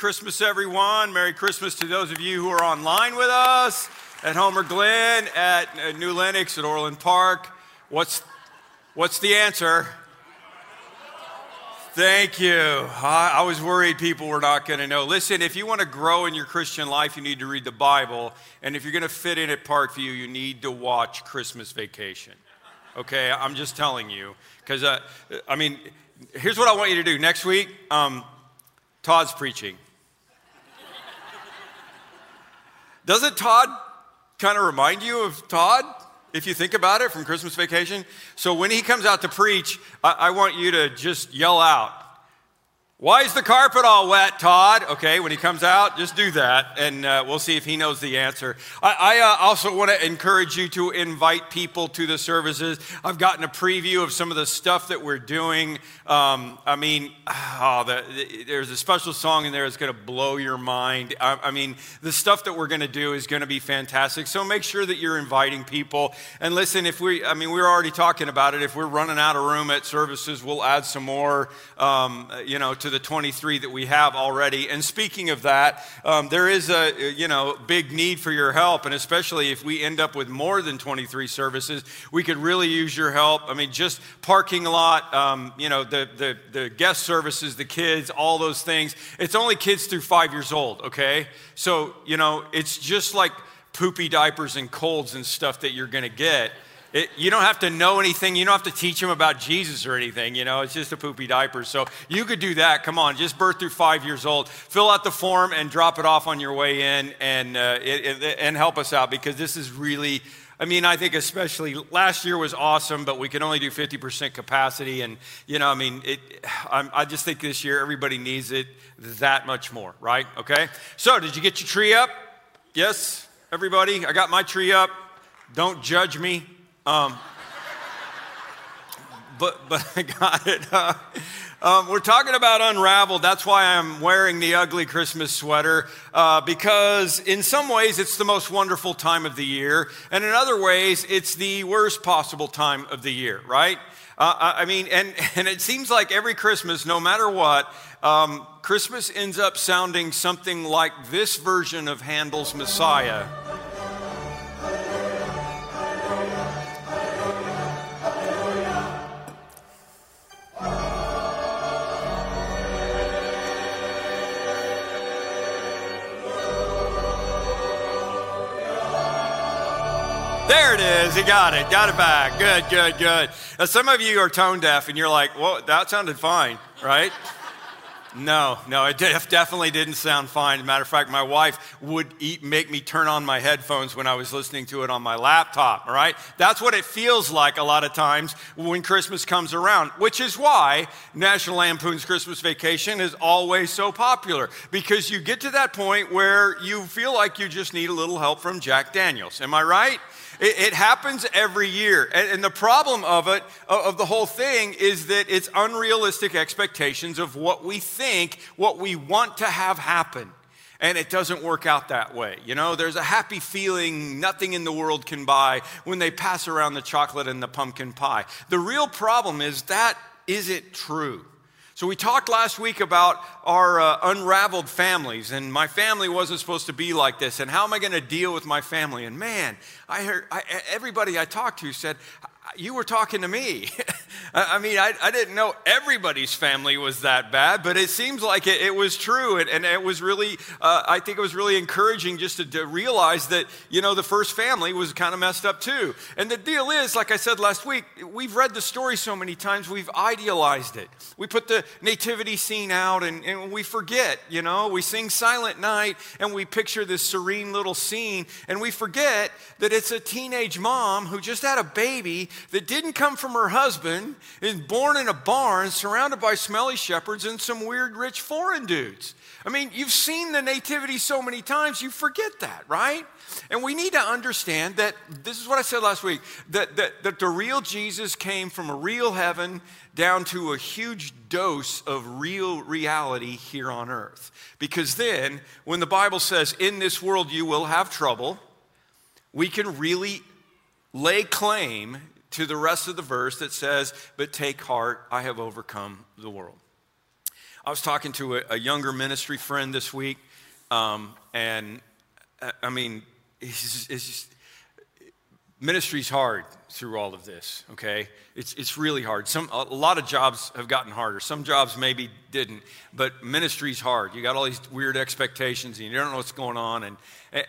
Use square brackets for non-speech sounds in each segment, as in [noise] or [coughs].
Christmas, everyone. Merry Christmas to those of you who are online with us at Homer Glen, at uh, New Lenox, at Orland Park. What's, what's the answer? Thank you. I, I was worried people were not going to know. Listen, if you want to grow in your Christian life, you need to read the Bible. And if you're going to fit in at Parkview, you need to watch Christmas Vacation. Okay, I'm just telling you. Because, uh, I mean, here's what I want you to do. Next week, um, Todd's preaching. Doesn't Todd kind of remind you of Todd, if you think about it, from Christmas vacation? So when he comes out to preach, I, I want you to just yell out, why is the carpet all wet, Todd? Okay, when he comes out, just do that, and uh, we'll see if he knows the answer. I, I uh, also want to encourage you to invite people to the services. I've gotten a preview of some of the stuff that we're doing. Um, I mean, oh, the, the, there's a special song in there that's going to blow your mind. I, I mean, the stuff that we're going to do is going to be fantastic. So make sure that you're inviting people. And listen, if we, I mean, we are already talking about it. If we're running out of room at services, we'll add some more, um, you know, to the 23 that we have already. And speaking of that, um, there is a you know big need for your help, and especially if we end up with more than 23 services, we could really use your help. I mean, just parking lot, um, you know, the, the the guest services, the kids, all those things. It's only kids through five years old. Okay, so you know, it's just like poopy diapers and colds and stuff that you're going to get. It, you don't have to know anything. You don't have to teach them about Jesus or anything. You know, it's just a poopy diaper. So you could do that. Come on, just birth through five years old. Fill out the form and drop it off on your way in, and uh, it, it, and help us out because this is really. I mean, I think especially last year was awesome, but we can only do 50% capacity. And, you know, I mean, it, i just think this year everybody needs it that much more, right? Okay? So, did you get your tree up? Yes, everybody? I got my tree up. Don't judge me. Um, but, but I got it. Uh, um, we're talking about unraveled. That's why I'm wearing the ugly Christmas sweater, uh, because in some ways it's the most wonderful time of the year, and in other ways it's the worst possible time of the year, right? Uh, I mean, and, [laughs] and it seems like every Christmas, no matter what, um, Christmas ends up sounding something like this version of Handel's Messiah. There it is. You got it. Got it back. Good, good, good. Now, some of you are tone deaf and you're like, well, that sounded fine, right? No, no, it definitely didn't sound fine. Matter of fact, my wife would eat, make me turn on my headphones when I was listening to it on my laptop, all right? That's what it feels like a lot of times when Christmas comes around, which is why National Lampoon's Christmas Vacation is always so popular because you get to that point where you feel like you just need a little help from Jack Daniels. Am I right? It, it happens every year. And, and the problem of it, of the whole thing, is that it's unrealistic expectations of what we think, what we want to have happen and it doesn't work out that way. You know, there's a happy feeling nothing in the world can buy when they pass around the chocolate and the pumpkin pie. The real problem is that isn't true. So, we talked last week about our uh, unraveled families, and my family wasn't supposed to be like this, and how am I going to deal with my family? And man, I heard I, everybody I talked to said, you were talking to me. [laughs] I mean, I, I, didn't know everybody's family was that bad, but it seems like it, it was true. And, and, it was really, uh, I think it was really encouraging just to, to, realize that, you know, the first family was kind of messed up too. And the deal is, like I said last week, we've read the story so many times, we've idealized it. We put the nativity scene out and, and we forget, you know, we sing Silent Night and we picture this serene little scene and we forget that it's a teenage mom who just had a baby that didn't come from her husband, is born in a barn surrounded by smelly shepherds and some weird rich foreign dudes. I mean, you've seen the nativity so many times, you forget that, right? And we need to understand that this is what I said last week that, that, that the real Jesus came from a real heaven down to a huge dose of real reality here on earth. Because then, when the Bible says, in this world you will have trouble, we can really lay claim to the rest of the verse that says, But take heart, I have overcome the world. I was talking to a, a younger ministry friend this week, um, and uh, I mean, it's, it's just, ministry's hard through all of this, okay? It's, it's really hard. Some, a lot of jobs have gotten harder. Some jobs maybe didn't, but ministry's hard. You got all these weird expectations and you don't know what's going on. And,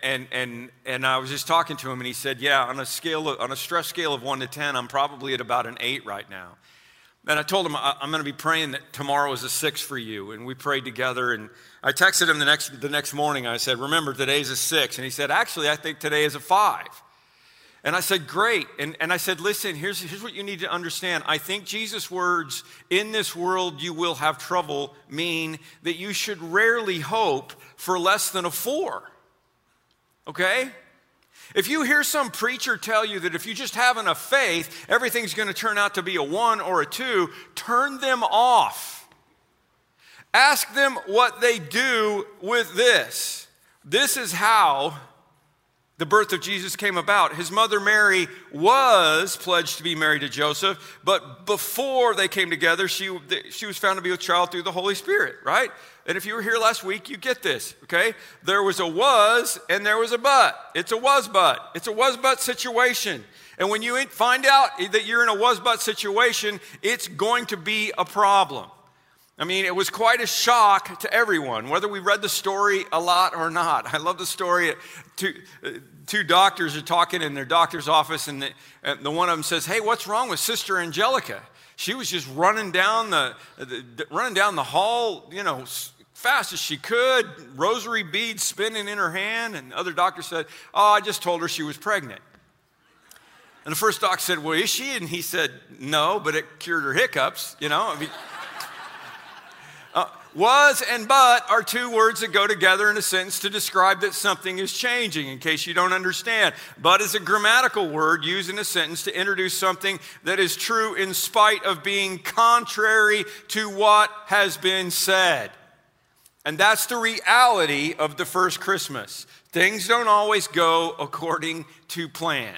and, and, and I was just talking to him and he said, yeah, on a scale, of, on a stress scale of one to 10, I'm probably at about an eight right now. And I told him, I'm going to be praying that tomorrow is a six for you. And we prayed together. And I texted him the next, the next morning. I said, Remember, today's a six. And he said, Actually, I think today is a five. And I said, Great. And, and I said, Listen, here's, here's what you need to understand. I think Jesus' words, in this world you will have trouble, mean that you should rarely hope for less than a four. Okay? If you hear some preacher tell you that if you just have enough faith, everything's going to turn out to be a one or a two, turn them off. Ask them what they do with this. This is how the birth of Jesus came about. His mother Mary was pledged to be married to Joseph, but before they came together, she, she was found to be a child through the Holy Spirit, right? And if you were here last week, you get this, okay? There was a was and there was a but. It's a was but. It's a was but situation. And when you find out that you're in a was but situation, it's going to be a problem. I mean, it was quite a shock to everyone, whether we read the story a lot or not. I love the story. Two, two doctors are talking in their doctor's office, and the, and the one of them says, Hey, what's wrong with Sister Angelica? She was just running down the, the, running down the hall, you know, fast as she could, rosary beads spinning in her hand. And the other doctor said, Oh, I just told her she was pregnant. And the first doc said, Well, is she? And he said, No, but it cured her hiccups, you know. I mean, uh, was and but are two words that go together in a sentence to describe that something is changing, in case you don't understand. But is a grammatical word used in a sentence to introduce something that is true in spite of being contrary to what has been said. And that's the reality of the first Christmas. Things don't always go according to plan.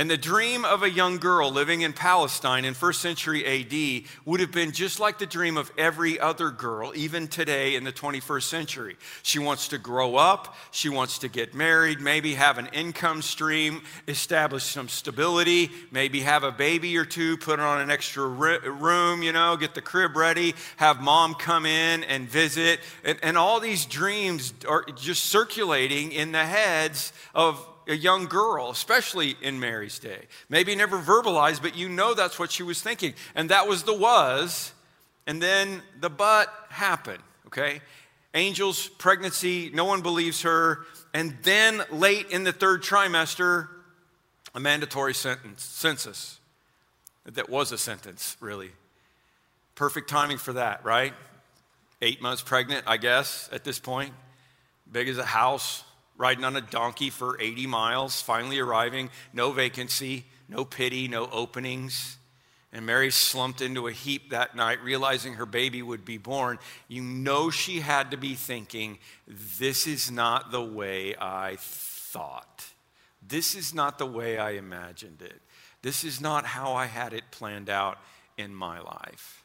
And the dream of a young girl living in Palestine in first century AD would have been just like the dream of every other girl, even today in the 21st century. She wants to grow up, she wants to get married, maybe have an income stream, establish some stability, maybe have a baby or two, put on an extra room, you know, get the crib ready, have mom come in and visit. And, and all these dreams are just circulating in the heads of a young girl, especially in Mary's day. Maybe never verbalized, but you know that's what she was thinking. And that was the was, and then the but happened, okay? Angels, pregnancy, no one believes her. And then late in the third trimester, a mandatory sentence, census. That was a sentence, really. Perfect timing for that, right? Eight months pregnant, I guess, at this point. Big as a house, riding on a donkey for 80 miles, finally arriving, no vacancy, no pity, no openings. And Mary slumped into a heap that night, realizing her baby would be born. You know she had to be thinking, This is not the way I thought. This is not the way I imagined it. This is not how I had it planned out in my life.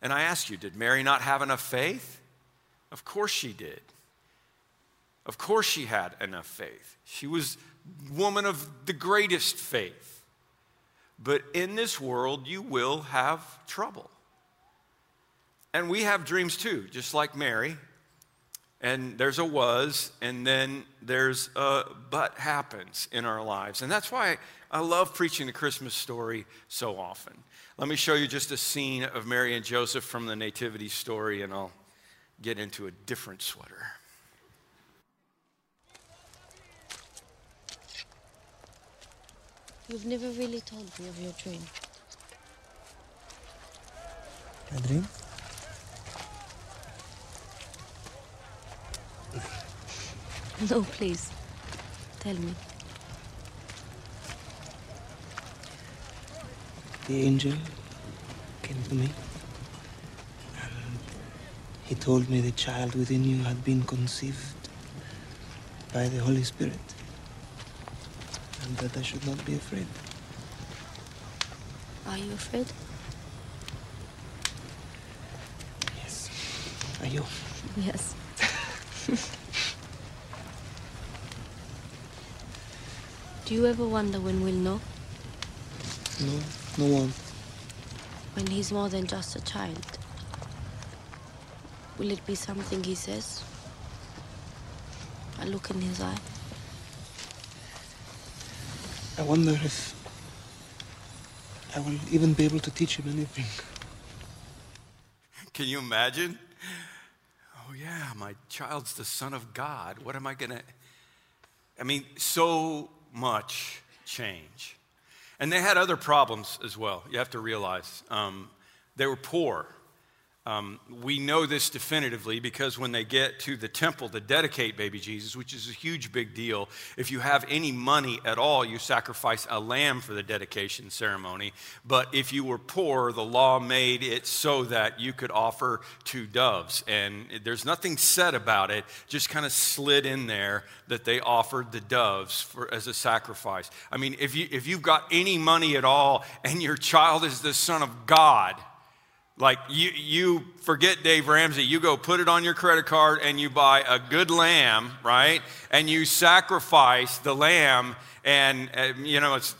And I ask you, did Mary not have enough faith? Of course she did. Of course, she had enough faith. She was woman of the greatest faith. But in this world, you will have trouble. And we have dreams too, just like Mary. And there's a was, and then there's a but happens in our lives. And that's why I love preaching the Christmas story so often. Let me show you just a scene of Mary and Joseph from the Nativity story, and I'll get into a different sweater. You've never really told me of your dream. A dream? No, please. Tell me. The angel came to me and he told me the child within you had been conceived by the Holy Spirit and that I should not be afraid. Are you afraid? Yes. Are you? Yes. [laughs] Do you ever wonder when we'll know? No, no one. When he's more than just a child? Will it be something he says? A look in his eye? I wonder if I will even be able to teach him anything. Can you imagine? Oh, yeah, my child's the Son of God. What am I going to. I mean, so much change. And they had other problems as well, you have to realize. Um, they were poor. Um, we know this definitively because when they get to the temple to dedicate baby Jesus, which is a huge big deal, if you have any money at all, you sacrifice a lamb for the dedication ceremony. But if you were poor, the law made it so that you could offer two doves. And there's nothing said about it, just kind of slid in there that they offered the doves for, as a sacrifice. I mean, if, you, if you've got any money at all and your child is the Son of God, like you, you forget Dave Ramsey, you go put it on your credit card and you buy a good lamb, right? And you sacrifice the lamb, and you know, it's,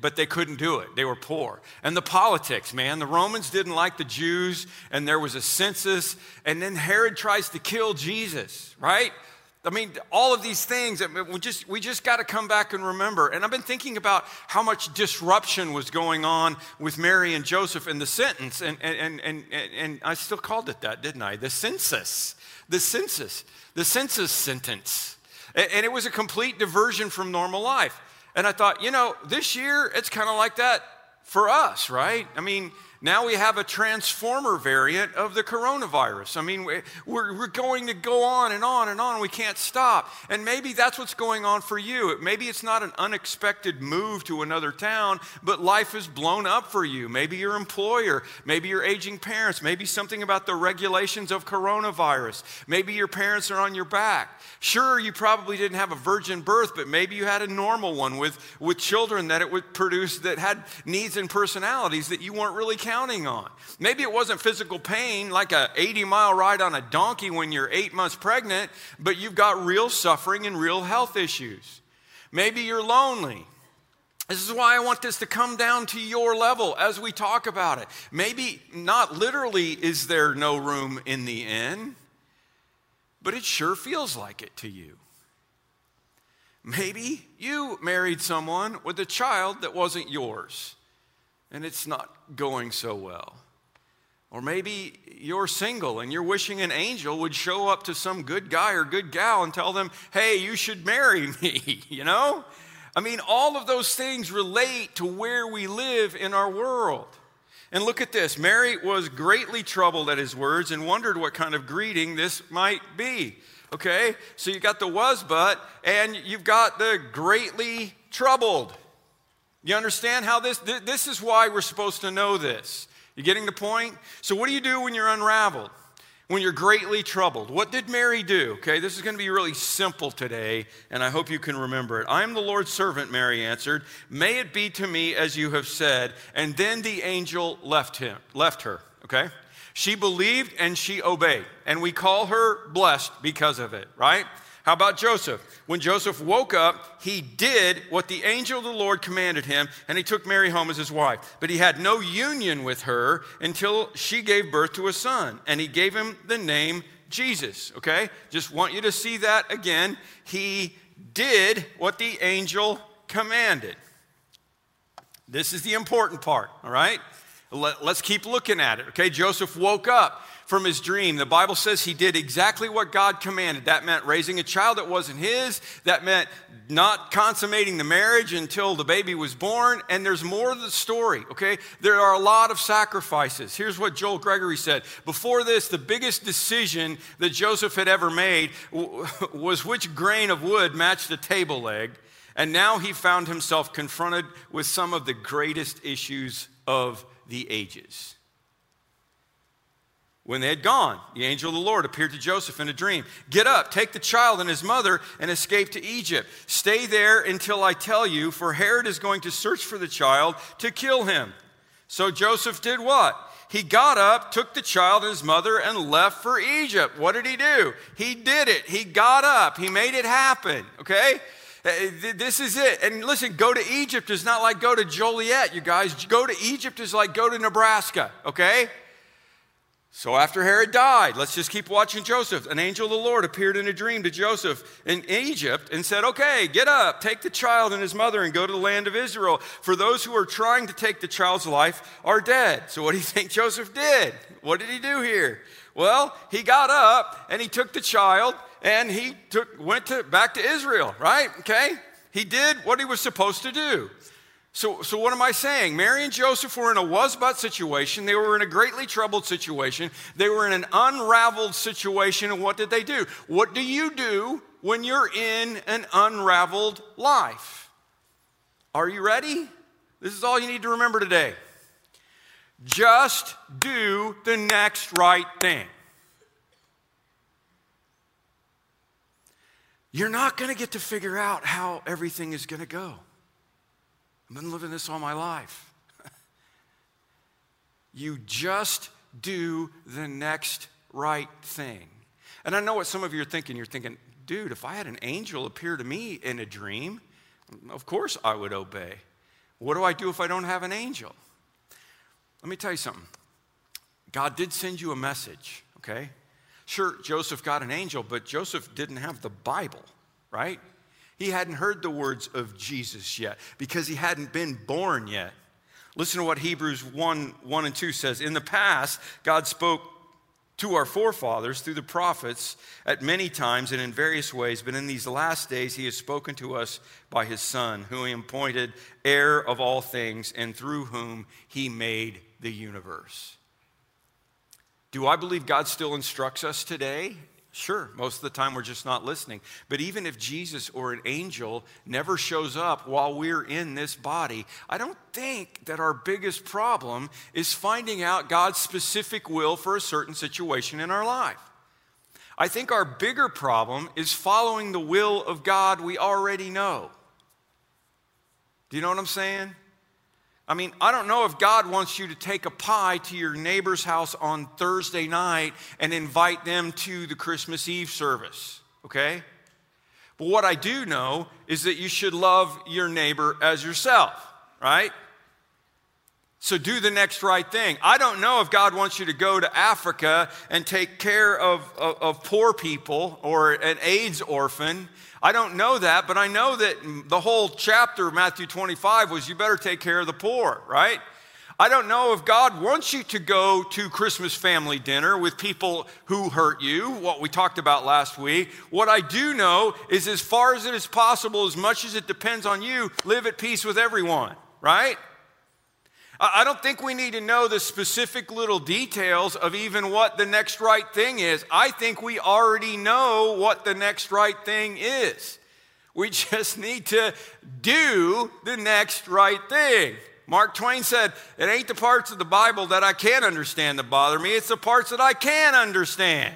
but they couldn't do it. They were poor. And the politics, man, the Romans didn't like the Jews, and there was a census, and then Herod tries to kill Jesus, right? I mean, all of these things, we just, we just got to come back and remember. And I've been thinking about how much disruption was going on with Mary and Joseph in the sentence. And, and, and, and, and I still called it that, didn't I? The census. The census. The census sentence. And it was a complete diversion from normal life. And I thought, you know, this year it's kind of like that for us, right? I mean, now we have a transformer variant of the coronavirus. I mean, we're, we're going to go on and on and on. We can't stop. And maybe that's what's going on for you. Maybe it's not an unexpected move to another town, but life is blown up for you. Maybe your employer, maybe your aging parents, maybe something about the regulations of coronavirus. Maybe your parents are on your back. Sure, you probably didn't have a virgin birth, but maybe you had a normal one with, with children that it would produce that had needs and personalities that you weren't really counting on. Maybe it wasn't physical pain like a 80 mile ride on a donkey when you're eight months pregnant, but you've got real suffering and real health issues. Maybe you're lonely. This is why I want this to come down to your level as we talk about it. Maybe not literally is there no room in the inn, but it sure feels like it to you. Maybe you married someone with a child that wasn't yours and it's not going so well. Or maybe you're single and you're wishing an angel would show up to some good guy or good gal and tell them, hey, you should marry [laughs] me, you know? I mean, all of those things relate to where we live in our world. And look at this Mary was greatly troubled at his words and wondered what kind of greeting this might be. Okay, so you got the was but, and you've got the greatly troubled. You understand how this, this is why we're supposed to know this. You getting the point? So, what do you do when you're unraveled? When you're greatly troubled? What did Mary do? Okay, this is going to be really simple today, and I hope you can remember it. I am the Lord's servant, Mary answered. May it be to me as you have said. And then the angel left him, left her. Okay? She believed and she obeyed. And we call her blessed because of it, right? How about Joseph? When Joseph woke up, he did what the angel of the Lord commanded him, and he took Mary home as his wife. But he had no union with her until she gave birth to a son, and he gave him the name Jesus. Okay? Just want you to see that again. He did what the angel commanded. This is the important part, all right? Let, us keep looking at it. Okay, Joseph woke up from his dream. The Bible says he did exactly what God commanded. That meant raising a child that wasn't his, that meant not consummating the marriage until the baby was born. And there's more to the story, okay? There are a lot of sacrifices. Here's what Joel Gregory said Before this, the biggest decision that Joseph had ever made [laughs] was which grain of wood matched the table leg. And now he found himself confronted with some of the greatest issues of the ages. When they had gone, the angel of the Lord appeared to Joseph in a dream. Get up, take the child and his mother, and escape to Egypt. Stay there until I tell you, for Herod is going to search for the child to kill him. So Joseph did what? he got up, took the child and his mother, and left for Egypt. What did he do? He did it. He got up, he made it happen, okay? Uh, this is it. And listen, go to Egypt is not like go to Joliet, you guys. Go to Egypt is like go to Nebraska, okay? So after Herod died, let's just keep watching Joseph. An angel of the Lord appeared in a dream to Joseph in Egypt and said, Okay, get up, take the child and his mother, and go to the land of Israel. For those who are trying to take the child's life are dead. So what do you think Joseph did? What did he do here? Well, he got up and he took the child and he took, went to, back to Israel, right? Okay? He did what he was supposed to do. So, so what am I saying? Mary and Joseph were in a was but situation. They were in a greatly troubled situation. They were in an unraveled situation. And what did they do? What do you do when you're in an unraveled life? Are you ready? This is all you need to remember today. Just do the next right thing. You're not going to get to figure out how everything is going to go. I've been living this all my life. [laughs] you just do the next right thing. And I know what some of you are thinking. You're thinking, dude, if I had an angel appear to me in a dream, of course I would obey. What do I do if I don't have an angel? Let me tell you something. God did send you a message, okay? Sure, Joseph got an angel, but Joseph didn't have the Bible, right? He hadn't heard the words of Jesus yet because he hadn't been born yet. Listen to what Hebrews 1 1 and 2 says. In the past, God spoke to our forefathers through the prophets at many times and in various ways, but in these last days, he has spoken to us by his Son, whom he appointed heir of all things and through whom he made the universe. Do I believe God still instructs us today Sure, most of the time we're just not listening. But even if Jesus or an angel never shows up while we're in this body, I don't think that our biggest problem is finding out God's specific will for a certain situation in our life. I think our bigger problem is following the will of God we already know. Do you know what I'm saying? I mean, I don't know if God wants you to take a pie to your neighbor's house on Thursday night and invite them to the Christmas Eve service, okay? But what I do know is that you should love your neighbor as yourself, right? So do the next right thing. I don't know if God wants you to go to Africa and take care of, of, of poor people or an AIDS orphan I don't know that, but I know that the whole chapter of Matthew 25 was you better take care of the poor, right? I don't know if God wants you to go to Christmas family dinner with people who hurt you, what we talked about last week. What I do know is, as far as it is possible, as much as it depends on you, live at peace with everyone, right? I don't think we need to know the specific little details of even what the next right thing is. I think we already know what the next right thing is. We [laughs] just need to do the next right thing. Mark Twain said, It ain't the parts of the Bible that I can't understand that bother me, it's the parts that I can understand.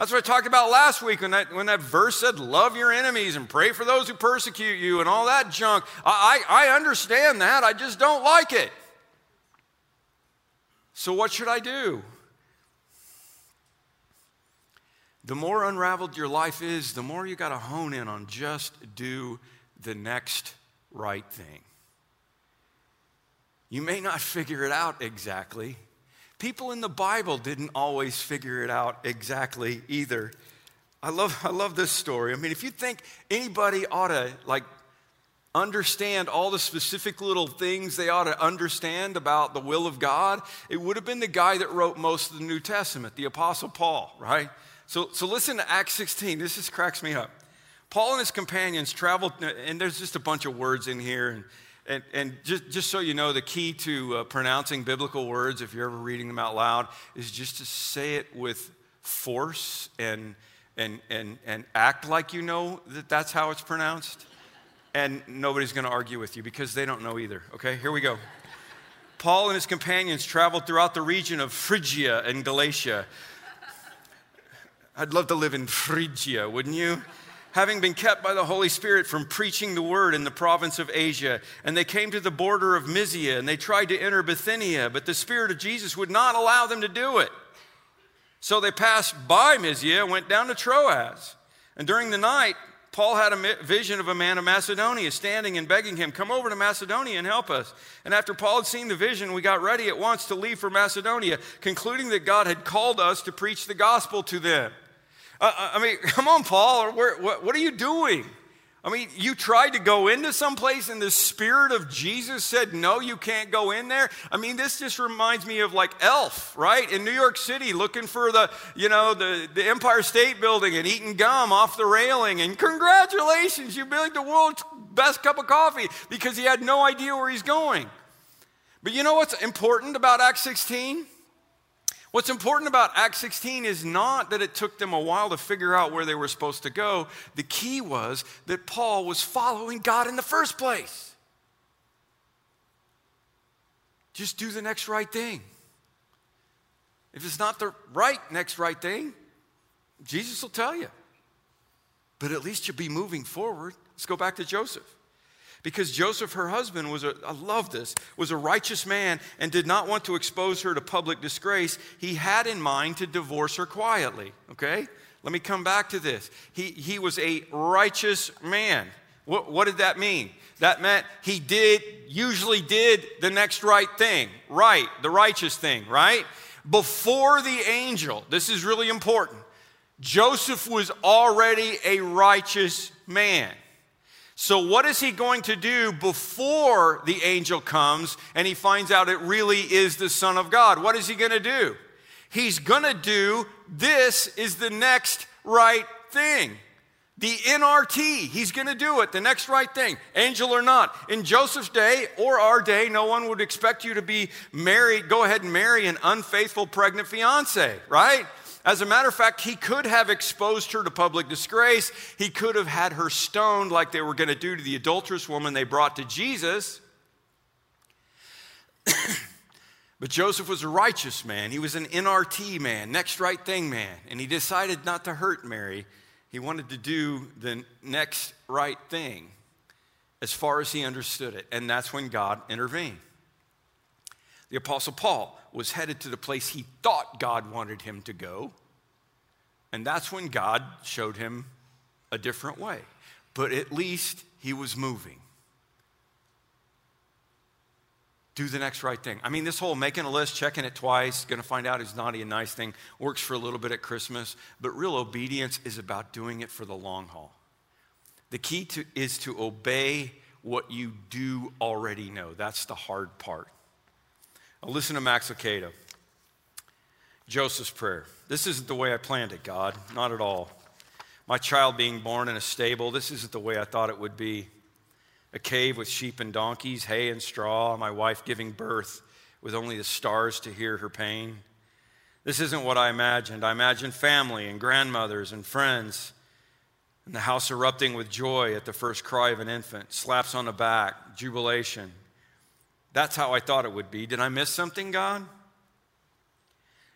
That's what I talked about last week when that, when that verse said, Love your enemies and pray for those who persecute you and all that junk. I, I, I understand that, I just don't like it. So, what should I do? The more unraveled your life is, the more you got to hone in on just do the next right thing. You may not figure it out exactly, People in the Bible didn't always figure it out exactly either. I love, I love this story. I mean, if you think anybody ought to like understand all the specific little things they ought to understand about the will of God, it would have been the guy that wrote most of the New Testament, the Apostle Paul, right? So, so listen to Acts 16. This just cracks me up. Paul and his companions traveled, and there's just a bunch of words in here, and and, and just, just so you know, the key to uh, pronouncing biblical words, if you're ever reading them out loud, is just to say it with force and, and, and, and act like you know that that's how it's pronounced. And nobody's going to argue with you because they don't know either. Okay, here we go. Paul and his companions traveled throughout the region of Phrygia and Galatia. I'd love to live in Phrygia, wouldn't you? Having been kept by the Holy Spirit from preaching the word in the province of Asia. And they came to the border of Mysia and they tried to enter Bithynia, but the Spirit of Jesus would not allow them to do it. So they passed by Mysia and went down to Troas. And during the night, Paul had a vision of a man of Macedonia standing and begging him, Come over to Macedonia and help us. And after Paul had seen the vision, we got ready at once to leave for Macedonia, concluding that God had called us to preach the gospel to them. Uh, I mean, [laughs] come on, Paul, what, what are you doing? I mean, you tried to go into some place and the Spirit of Jesus said, no, you can't go in there. I mean, this just reminds me of like Elf, right? In New York City, looking for the, you know, the, the Empire State Building and eating gum off the railing. And congratulations, you made the world's best cup of coffee because he had no idea where he's going. But you know what's important about Acts 16? What's important about Acts 16 is not that it took them a while to figure out where they were supposed to go. The key was that Paul was following God in the first place. Just do the next right thing. If it's not the right next right thing, Jesus will tell you. But at least you'll be moving forward. Let's go back to Joseph. Because Joseph, her husband, was a, I love this, was a righteous man and did not want to expose her to public disgrace. He had in mind to divorce her quietly, okay? Let me come back to this. He, he was a righteous man. What, what did that mean? That meant he did, usually did the next right thing, right, the righteous thing, right? Before the angel, this is really important. Joseph was already a righteous man. So, what is he going to do before the angel comes and he finds out it really is the Son of God? What is he going to do? He's going to do this is the next right thing. The NRT, he's going to do it, the next right thing, angel or not. In Joseph's day or our day, no one would expect you to be married, go ahead and marry an unfaithful pregnant fiance, right? As a matter of fact, he could have exposed her to public disgrace. He could have had her stoned like they were going to do to the adulterous woman they brought to Jesus. [coughs] but Joseph was a righteous man. He was an NRT man, next right thing man. And he decided not to hurt Mary. He wanted to do the next right thing as far as he understood it. And that's when God intervened. The Apostle Paul was headed to the place he thought God wanted him to go. And that's when God showed him a different way. But at least he was moving. Do the next right thing. I mean, this whole making a list, checking it twice, gonna find out who's naughty and nice thing works for a little bit at Christmas, but real obedience is about doing it for the long haul. The key to, is to obey what you do already know. That's the hard part. Now listen to Max Lucado. Joseph's prayer. This isn't the way I planned it, God, not at all. My child being born in a stable, this isn't the way I thought it would be. A cave with sheep and donkeys, hay and straw, my wife giving birth with only the stars to hear her pain. This isn't what I imagined. I imagined family and grandmothers and friends, and the house erupting with joy at the first cry of an infant, slaps on the back, jubilation. That's how I thought it would be. Did I miss something, God?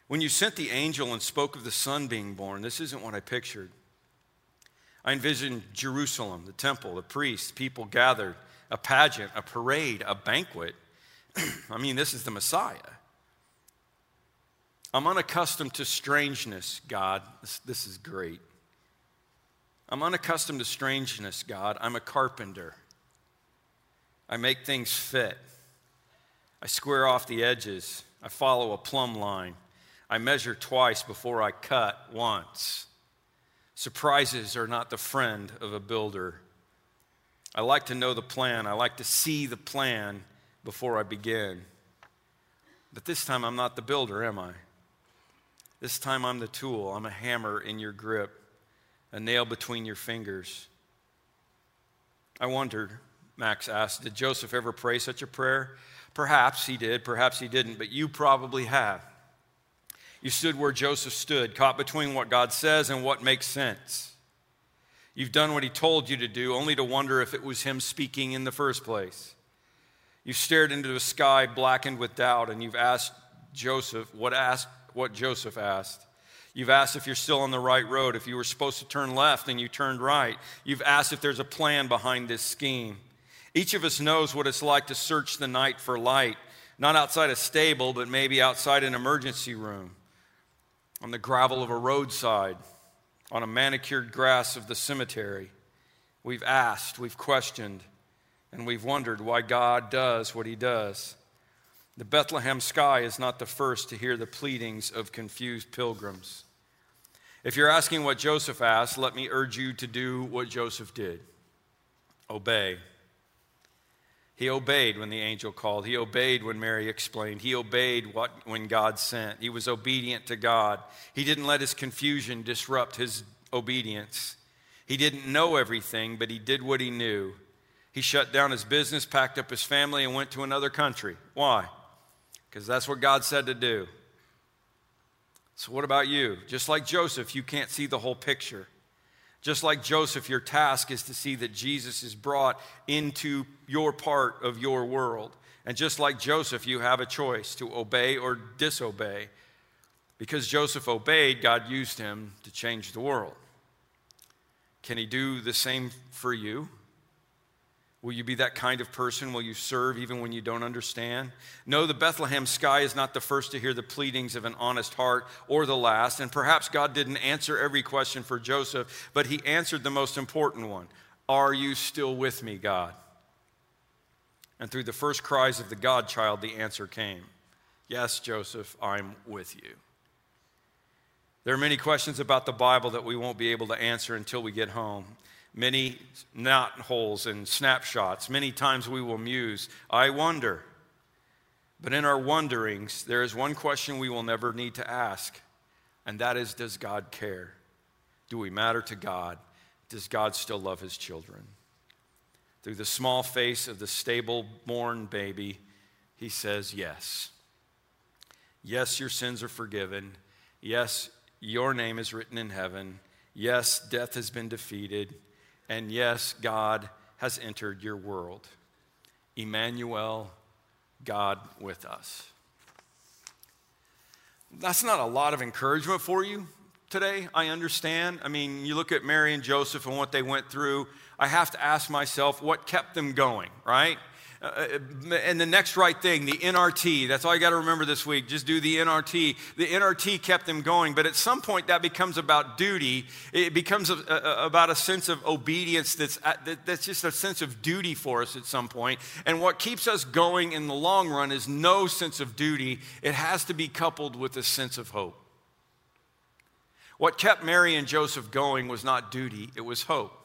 When you sent the angel and spoke of the son being born, this isn't what I pictured. I envisioned Jerusalem, the temple, the priests, people gathered, a pageant, a parade, a banquet. [clears throat] I mean, this is the Messiah. I'm unaccustomed to strangeness, God. This, this is great. I'm unaccustomed to strangeness, God. I'm a carpenter. I make things fit. I square off the edges. I follow a plumb line. I measure twice before I cut once. Surprises are not the friend of a builder. I like to know the plan. I like to see the plan before I begin. But this time I'm not the builder, am I? This time I'm the tool. I'm a hammer in your grip, a nail between your fingers. I wondered, Max asked, did Joseph ever pray such a prayer? Perhaps he did, perhaps he didn't, but you probably have. You stood where Joseph stood, caught between what God says and what makes sense. You've done what he told you to do, only to wonder if it was him speaking in the first place. You've stared into a sky blackened with doubt, and you've asked Joseph what, asked, what Joseph asked. You've asked if you're still on the right road, if you were supposed to turn left and you turned right. You've asked if there's a plan behind this scheme. Each of us knows what it's like to search the night for light, not outside a stable, but maybe outside an emergency room, on the gravel of a roadside, on a manicured grass of the cemetery. We've asked, we've questioned, and we've wondered why God does what he does. The Bethlehem sky is not the first to hear the pleadings of confused pilgrims. If you're asking what Joseph asked, let me urge you to do what Joseph did obey. He obeyed when the angel called. He obeyed when Mary explained. He obeyed what, when God sent. He was obedient to God. He didn't let his confusion disrupt his obedience. He didn't know everything, but he did what he knew. He shut down his business, packed up his family, and went to another country. Why? because that's what God said to do. So, what about you? Just like Joseph, you can't see the whole picture. Just like Joseph, your task is to see that Jesus is brought into your part of your world. And just like Joseph, you have a choice to obey or disobey. Because Joseph obeyed, God used him to change the world. Can he do the same for you? Will you be that kind of person? Will you serve even when you don't understand? No, the Bethlehem sky is not the first to hear the pleadings of an honest heart or the last. And perhaps God didn't answer every question for Joseph, but he answered the most important one Are you still with me, God? And through the first cries of the God child, the answer came Yes, Joseph, I'm with you. There are many questions about the Bible that we won't be able to answer until we get home many knot holes and snapshots. Many times we will muse, I wonder. But in our wonderings, there is one question we will never need to ask, and that is Does God care? Do we matter to God? Does God still love his children? Through the small face of the stable born baby, he says, Yes. Yes, your sins are forgiven. Yes, your name is written in heaven. Yes, death has been defeated. And yes, God has entered your world. Emmanuel, God with us. That's not a lot of encouragement for you today, I understand. I mean, you look at Mary and Joseph and what they went through. I have to ask myself what kept them going, right? Uh, and the next right thing, the NRT, that's all you got to remember this week. Just do the NRT. The NRT kept them going, but at some point that becomes about duty. It becomes a, a, about a sense of obedience that's, that, that's just a sense of duty for us at some point. And what keeps us going in the long run is no sense of duty, it has to be coupled with a sense of hope. What kept Mary and Joseph going was not duty, it was hope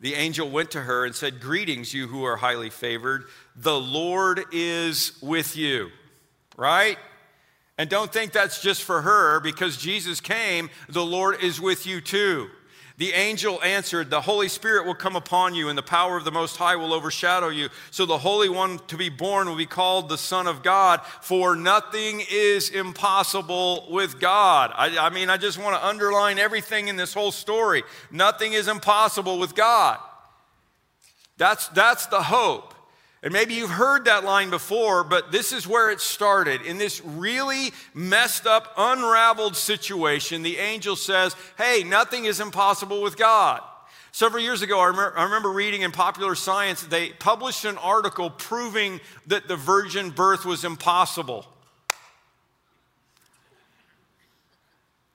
the angel went to her and said, Greetings, you who are highly favored. The Lord is with you. Right? And don't think that's just for her because Jesus came, the Lord is with you too. The angel answered, The Holy Spirit will come upon you, and the power of the Most High will overshadow you. So the Holy One to be born will be called the Son of God, for nothing is impossible with God. I, I mean, I just want to underline everything in this whole story. Nothing is impossible with God. That's, that's the hope. And maybe you've heard that line before, but this is where it started. In this really messed up, unraveled situation, the angel says, Hey, nothing is impossible with God. Several years ago, I remember, reading in Popular Science, they published an article proving that the virgin birth was impossible.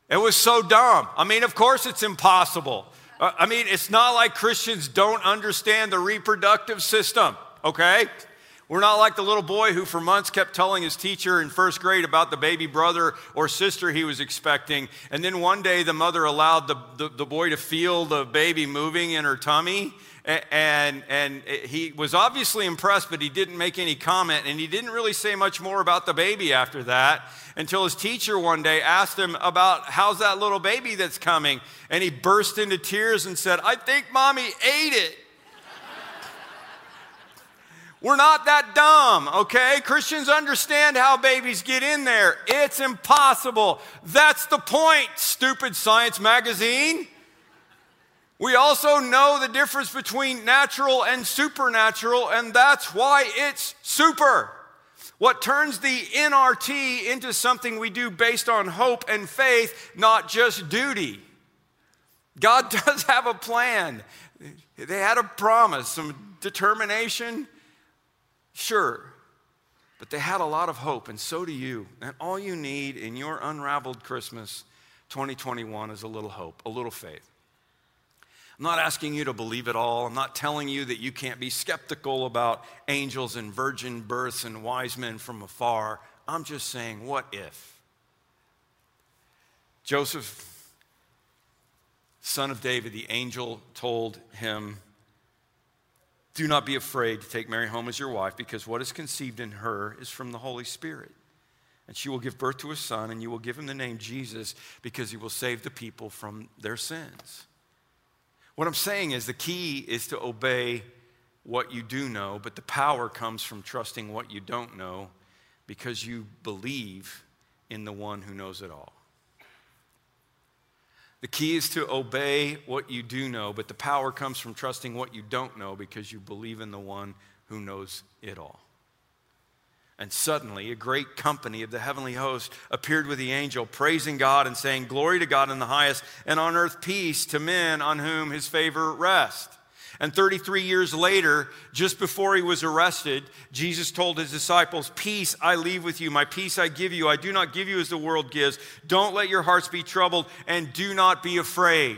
It was so dumb. I mean, of course it's impossible. Uh, I mean, it's not like Christians don't understand the reproductive system okay? We're not like the little boy who for months kept telling his teacher in first grade about the baby brother or sister he was expecting. And then one day the mother allowed the, the, the boy to feel the baby moving in her tummy. And, and he was obviously impressed, but he didn't make any comment. And he didn't really say much more about the baby after that until his teacher one day asked him about how's that little baby that's coming. And he burst into tears and said, I think mommy ate it. We're not that dumb, okay? Christians understand how babies get in there. It's impossible. That's the point, stupid science magazine. We also know the difference between natural and supernatural, and that's why it's super. What turns the NRT into something we do based on hope and faith, not just duty. God [laughs] does have a plan. They had a promise, some determination, sure. But they had a lot of hope, and so do you. And all you need in your unraveled Christmas 2021 is a little hope, a little faith. I'm not asking you to believe it all. I'm not telling you that you can't be skeptical about angels and virgin births and wise men from afar. I'm just saying, what if? Joseph, son of David, the angel told him, Do not be afraid to take Mary home as your wife, because what is conceived in her is from the Holy Spirit. And she will give birth to a son, and you will give him the name Jesus, because he will save the people from their sins. What I'm saying is the key is to obey what you do know, but the power comes from trusting what you don't know because you believe in the one who knows it all. The key is to obey what you do know, but the power comes from trusting what you don't know because you believe in the one who knows it all. And suddenly, a great company of the heavenly host appeared with the angel, praising God and saying, Glory to God in the highest, and on earth peace to men on whom his favor rests. And 33 years later, just before he was arrested, Jesus told his disciples, Peace I leave with you, my peace I give you. I do not give you as the world gives. Don't let your hearts be troubled, and do not be afraid.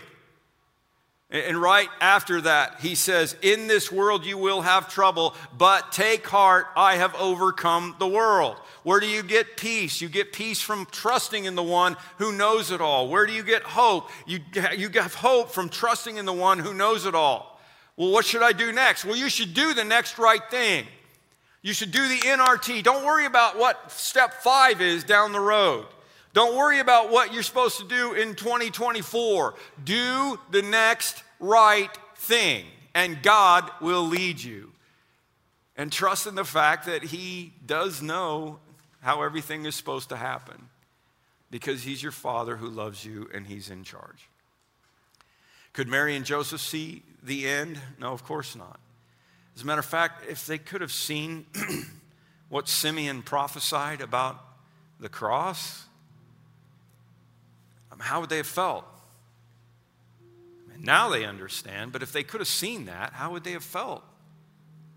And right after that, he says, In this world you will have trouble, but take heart, I have overcome the world. Where do you get peace? You get peace from trusting in the one who knows it all. Where do you get hope? You, you have hope from trusting in the one who knows it all. Well, what should I do next? Well, you should do the next right thing. You should do the NRT. Don't worry about what step five is down the road. Don't worry about what you're supposed to do in 2024. Do the next right thing, and God will lead you. And trust in the fact that He does know how everything is supposed to happen because He's your Father who loves you and He's in charge. Could Mary and Joseph see the end? No, of course not. As a matter of fact, if they could have seen [clears throat] what Simeon prophesied about the cross, um, how would they have felt? And now they understand, but if they could have seen that, how would they have felt?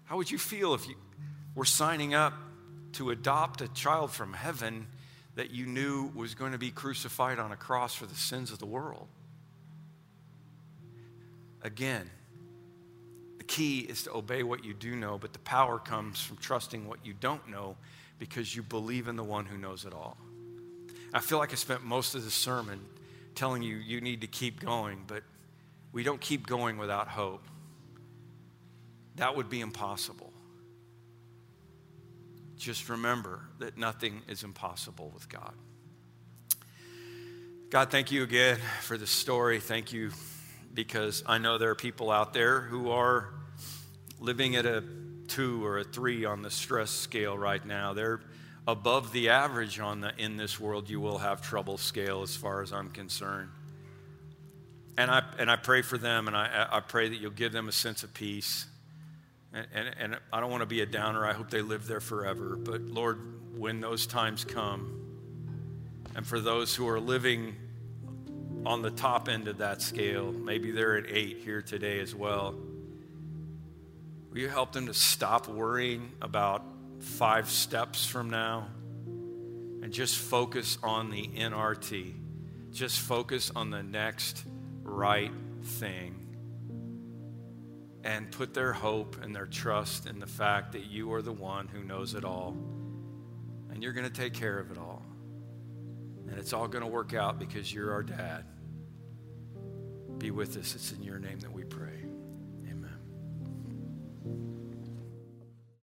How would you feel if you were signing up to adopt a child from heaven that you knew was going to be crucified on a cross for the sins of the world? Again, the key is to obey what you do know, but the power comes from trusting what you don't know because you believe in the one who knows it all. I feel like I spent most of the sermon telling you you need to keep going, but we don't keep going without hope. That would be impossible. Just remember that nothing is impossible with God. God, thank you again for the story. Thank you because I know there are people out there who are living at a two or a three on the stress scale right now. They're above the average on the in this world you will have trouble scale as far as I'm concerned. And I, and I pray for them and I, I pray that you'll give them a sense of peace. And, and, and I don't want to be a downer. I hope they live there forever. But Lord, when those times come, and for those who are living on the top end of that scale, maybe they're at eight here today as well. Will you help them to stop worrying about five steps from now and just focus on the NRT. Just focus on the next right thing. And put their hope and their trust in the fact that you are the one who knows it all. And you're going to take care of it all. And it's all going to work out because you're our dad. Be with us. It's in your name that we pray. Amen.